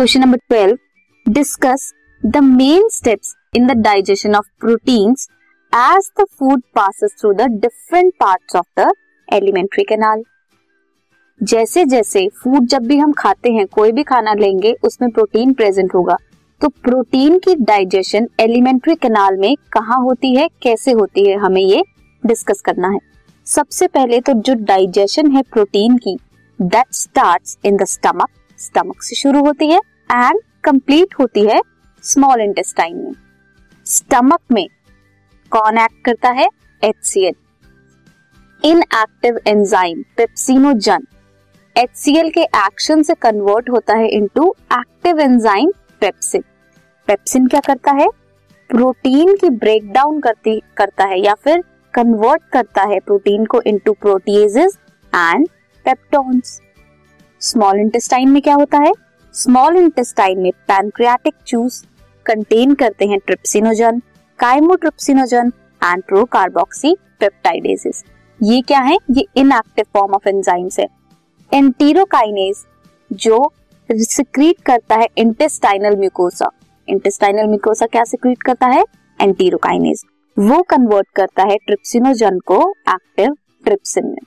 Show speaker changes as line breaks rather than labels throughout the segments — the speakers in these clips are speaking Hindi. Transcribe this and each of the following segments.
Question number twelve discuss the main steps in the digestion of proteins as the food passes through the different parts of the alimentary canal जैसे जैसे फ़ूड जब भी हम खाते हैं, कोई भी खाना लेंगे, उसमें प्रोटीन प्रेजेंट होगा। तो प्रोटीन की डाइजेशन एलिमेंट्री कैनाल में कहाँ होती है, कैसे होती है, हमें ये डिस्कस करना है। सबसे पहले तो जो डाइजेशन है प्रोटीन की that starts in the stomach stomach से शुरू होती है एंड कंप्लीट होती है स्मॉल इंटेस्टाइन में। स्टमक में कौन एक्ट करता है? HCL inactive enzyme pepsinogen HCL के एक्शन से कन्वर्ट होता है into active enzyme pepsin pepsin क्या करता है? प्रोटीन की ब्रेक डाउन करती, करता है या फिर कन्वर्ट करता है प्रोटीन को into proteoses and peptones small intestine में क्या होता है? स्मॉल इंटेस्टाइन में पैनक्रियाटिक जूस कंटेन करते हैं trypsinogen chymotrypsinogen and procarboxypeptidases ये क्या है? ये इनएक्टिव फॉर्म ऑफ़ एंजाइम्स है। एंटीरोकाइनेज जो सिक्रीट करता है इंटेस्टाइनल म्यूकोसा इंटेस्टाइनल म्यूकोसा क्या सिक्रीट करता है? एंटीरोकाइनेज वो कन्वर्ट करता है ट्रिप्सिनोजन को एक्टिव ट्रिप्सिन में।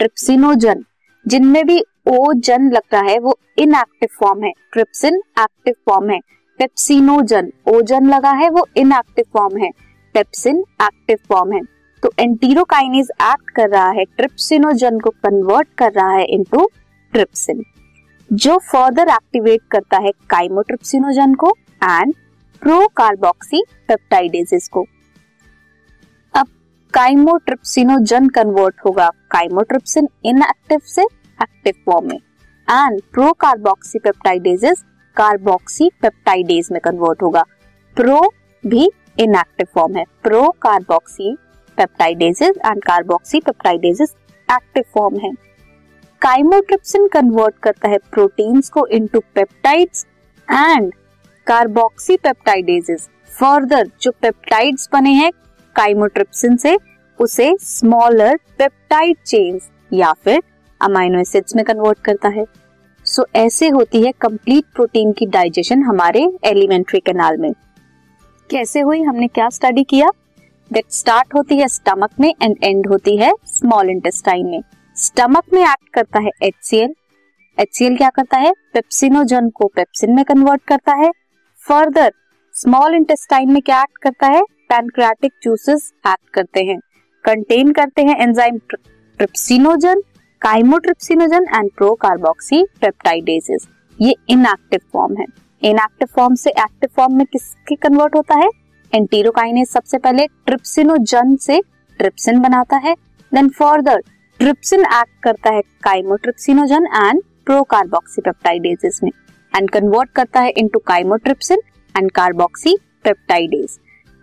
ट्रिप्सिनोजन जिनमें भी ओ जन लग रहा है, वो इनएक्टिव फॉर्म है। ट्रिप्सिन एक्टिव फॉर्म है। पेप्सिनोजन ओजन लगा है, वो इनएक्टिव फॉर्म है। पेप्सिन एक्टिव फॉर्म है। तो एंटीरोकाइनेज एक्ट कर रहा है ट्रिप्सिनोजन को कन्वर्ट कर रहा है इनटू ट्रिप्सिन जो फर्दर एक्टिवेट करता है काइमोट्रिप्सिनोजन को एंड प्रोकार्बोक्सी पेप्टाइडेजेस को। काइमोट्रिप्सिनोजन कन्वर्ट होगा। काइमोट्रिप्सिन इनएक्टिव से एक्टिव फॉर्म में। And pro carboxy peptidases carboxy peptidase में कन्वर्ट होगा। प्रो भी इनएक्टिव फॉर्म है। Pro carboxypeptidases and carboxypeptidases active form है। काइमोट्रिप्सिन कन्वर्ट करता है प्रोटीन्स को into peptides and carboxypeptidases further जो पेप्टाइड्स बने हैं काइमोट्रिप्सिन से उसे स्मॉलर पेप्टाइड चेन्स या फिर अमाइनो एसिड्स में कन्वर्ट करता है। सो so, ऐसे होती है कंप्लीट प्रोटीन की डाइजेशन हमारे एलिमेंट्री कैनाल में। कैसे हुई? हमने क्या स्टडी किया? दैट स्टार्ट होती है स्टमक में एंड एंड होती है स्मॉल इंटेस्टाइन में। स्टमक में एक्ट करता है एचसीएल एचसीएल क्या करता है? पेप्सिनोजन को पेप्सिन में कन्वर्ट करता है। फर्दर स्मॉल इंटेस्टाइन में क्या एक्ट करता है? पैनक्रियाटिक जूसेस एक्ट करते हैं। कंटेन करते हैं enzyme trypsinogen, chymotrypsinogen and procarboxypeptidases ये इनएक्टिव फॉर्म है। इनएक्टिव फॉर्म से एक्टिव फॉर्म में किसके कन्वर्ट होता है? एंटीरोकाइनेज सबसे पहले ट्रिप्सिनोजन से ट्रिप्सिन बनाता है। देन फर्दर ट्रिप्सिन एक्ट करता है काइमोट्रिप्सिनोजन एंड प्रोकार्बोक्सी पेप्टाइडेजेस में। एंड कन्वर्ट करता है into chymotrypsin and carboxypeptidase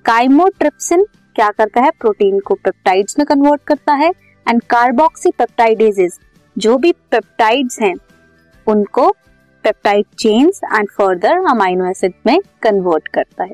chymotrypsin क्या करता है? प्रोटीन को पेप्टाइड्स में कन्वर्ट करता है एंड कार्बोक्सी पेप्टाइडेजेस जो भी पेप्टाइड्स हैं, उनको peptide chains and further amino acid में कन्वर्ट करता है।